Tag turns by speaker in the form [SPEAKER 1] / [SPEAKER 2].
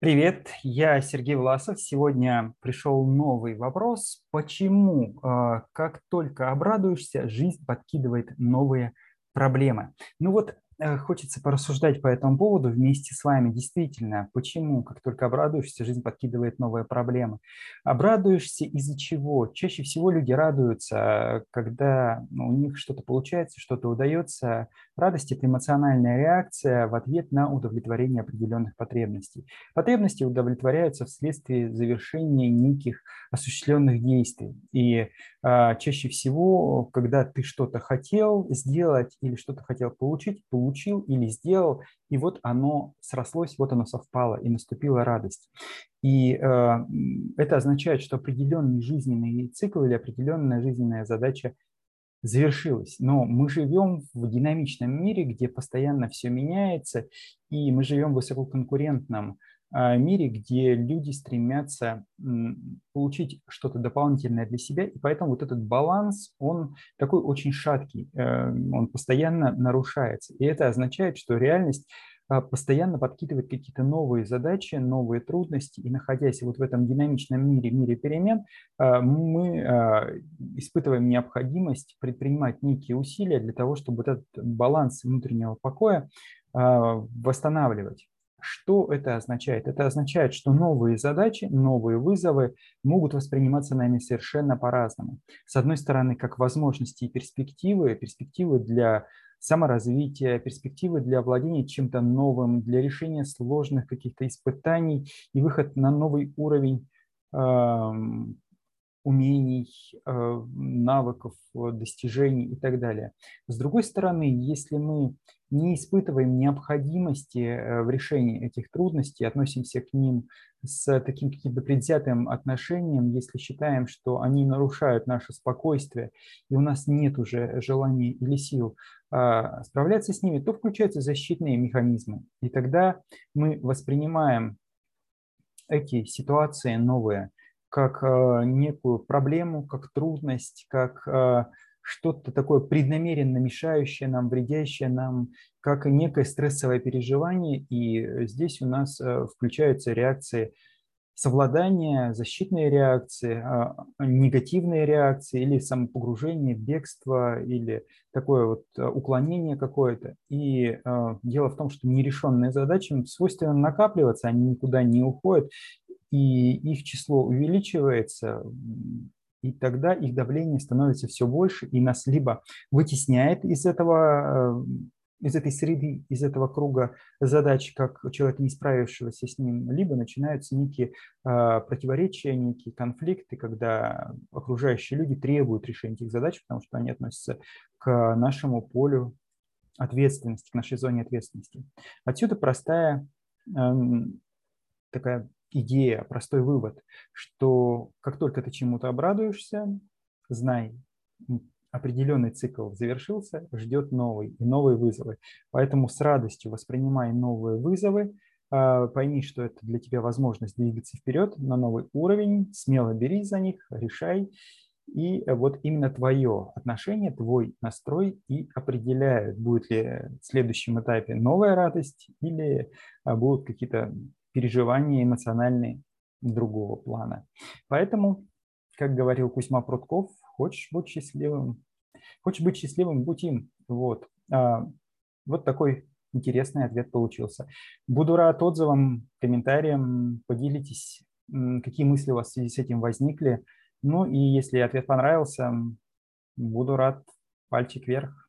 [SPEAKER 1] Привет, я Сергей Власов. Сегодня пришел новый вопрос. Почему, э, как только обрадуешься, жизнь подкидывает новые проблемы? Ну вот хочется порассуждать по этому поводу вместе с вами. Действительно, почему, как только обрадуешься, жизнь подкидывает новые проблемы? Обрадуешься из-за чего? Чаще всего люди радуются, когда ну, у них что-то получается, что-то удается. Радость – это эмоциональная реакция в ответ на удовлетворение определенных потребностей. Потребности удовлетворяются вследствие завершения неких осуществленных действий. И а, чаще всего, когда ты что-то хотел сделать или что-то хотел получить, получил или сделал, и вот оно срослось, вот оно совпало, и наступила радость. И э, это означает, что определенный жизненный цикл или определенная жизненная задача завершилась. Но мы живем в динамичном мире, где постоянно все меняется, и мы живем в высококонкурентном мире, где люди стремятся получить что-то дополнительное для себя, и поэтому вот этот баланс, он такой очень шаткий, э, он постоянно нарушается. И это означает, что реальность а, постоянно подкидывает какие-то новые задачи, новые трудности, и находясь вот в этом динамичном мире, мире перемен, а, мы испытываем необходимость предпринимать некие усилия для того, чтобы вот этот баланс внутреннего покоя восстанавливать. Что это означает? Это означает, что новые задачи, новые вызовы могут восприниматься нами совершенно по-разному. С одной стороны, как возможности и перспективы, перспективы для саморазвития, перспективы для владения чем-то новым, для решения сложных каких-то испытаний и выход на новый уровень умений, э, навыков, достижений и так далее. С другой стороны, если мы не испытываем необходимости э, в решении этих трудностей, относимся к ним с таким каким-то предвзятым отношением, если считаем, что они нарушают наше спокойствие, и у нас нет уже желания или сил а, справляться с ними, то включаются защитные механизмы. И тогда мы воспринимаем эти ситуации новые как э, некую проблему, как трудность, как э, что-то такое преднамеренно мешающее нам, вредящее нам, как некое стрессовое переживание. И здесь у нас э, включаются реакции совладания, защитные реакции, а, негативные реакции или самопогружение, бегство или такое вот уклонение какое-то. И дело в том, что нерешенные задачи свойственно накапливаться, они никуда не уходят, и их число увеличивается, и тогда их давление становится все больше, и нас либо вытесняет из этого, э, из этой среды, из этого круга задач, как человек, не справившегося с ним, либо начинаются некие э, противоречия, некие конфликты, когда окружающие люди требуют решения этих задач, потому что они относятся к нашему полю ответственности, к нашей зоне ответственности. Отсюда простая эм, такая идея, простой вывод, что как только ты чему-то обрадуешься, знай, определенный цикл завершился, ждет новый и новые вызовы. Поэтому с радостью воспринимай новые вызовы, а, пойми, что это для тебя возможность двигаться вперед на новый уровень, смело бери за них, решай. И вот именно твое отношение, твой настрой и определяет, будет ли в следующем этапе новая радость или а, будут какие-то переживания эмоциональные другого плана. Поэтому, как говорил Кузьма Прутков, хочешь быть счастливым, хочешь быть счастливым, будь им. Вот. А, вот такой интересный ответ получился. Буду рад отзывам, комментариям, поделитесь, какие мысли у вас в связи с этим возникли. Ну и если ответ понравился, буду рад пальчик вверх.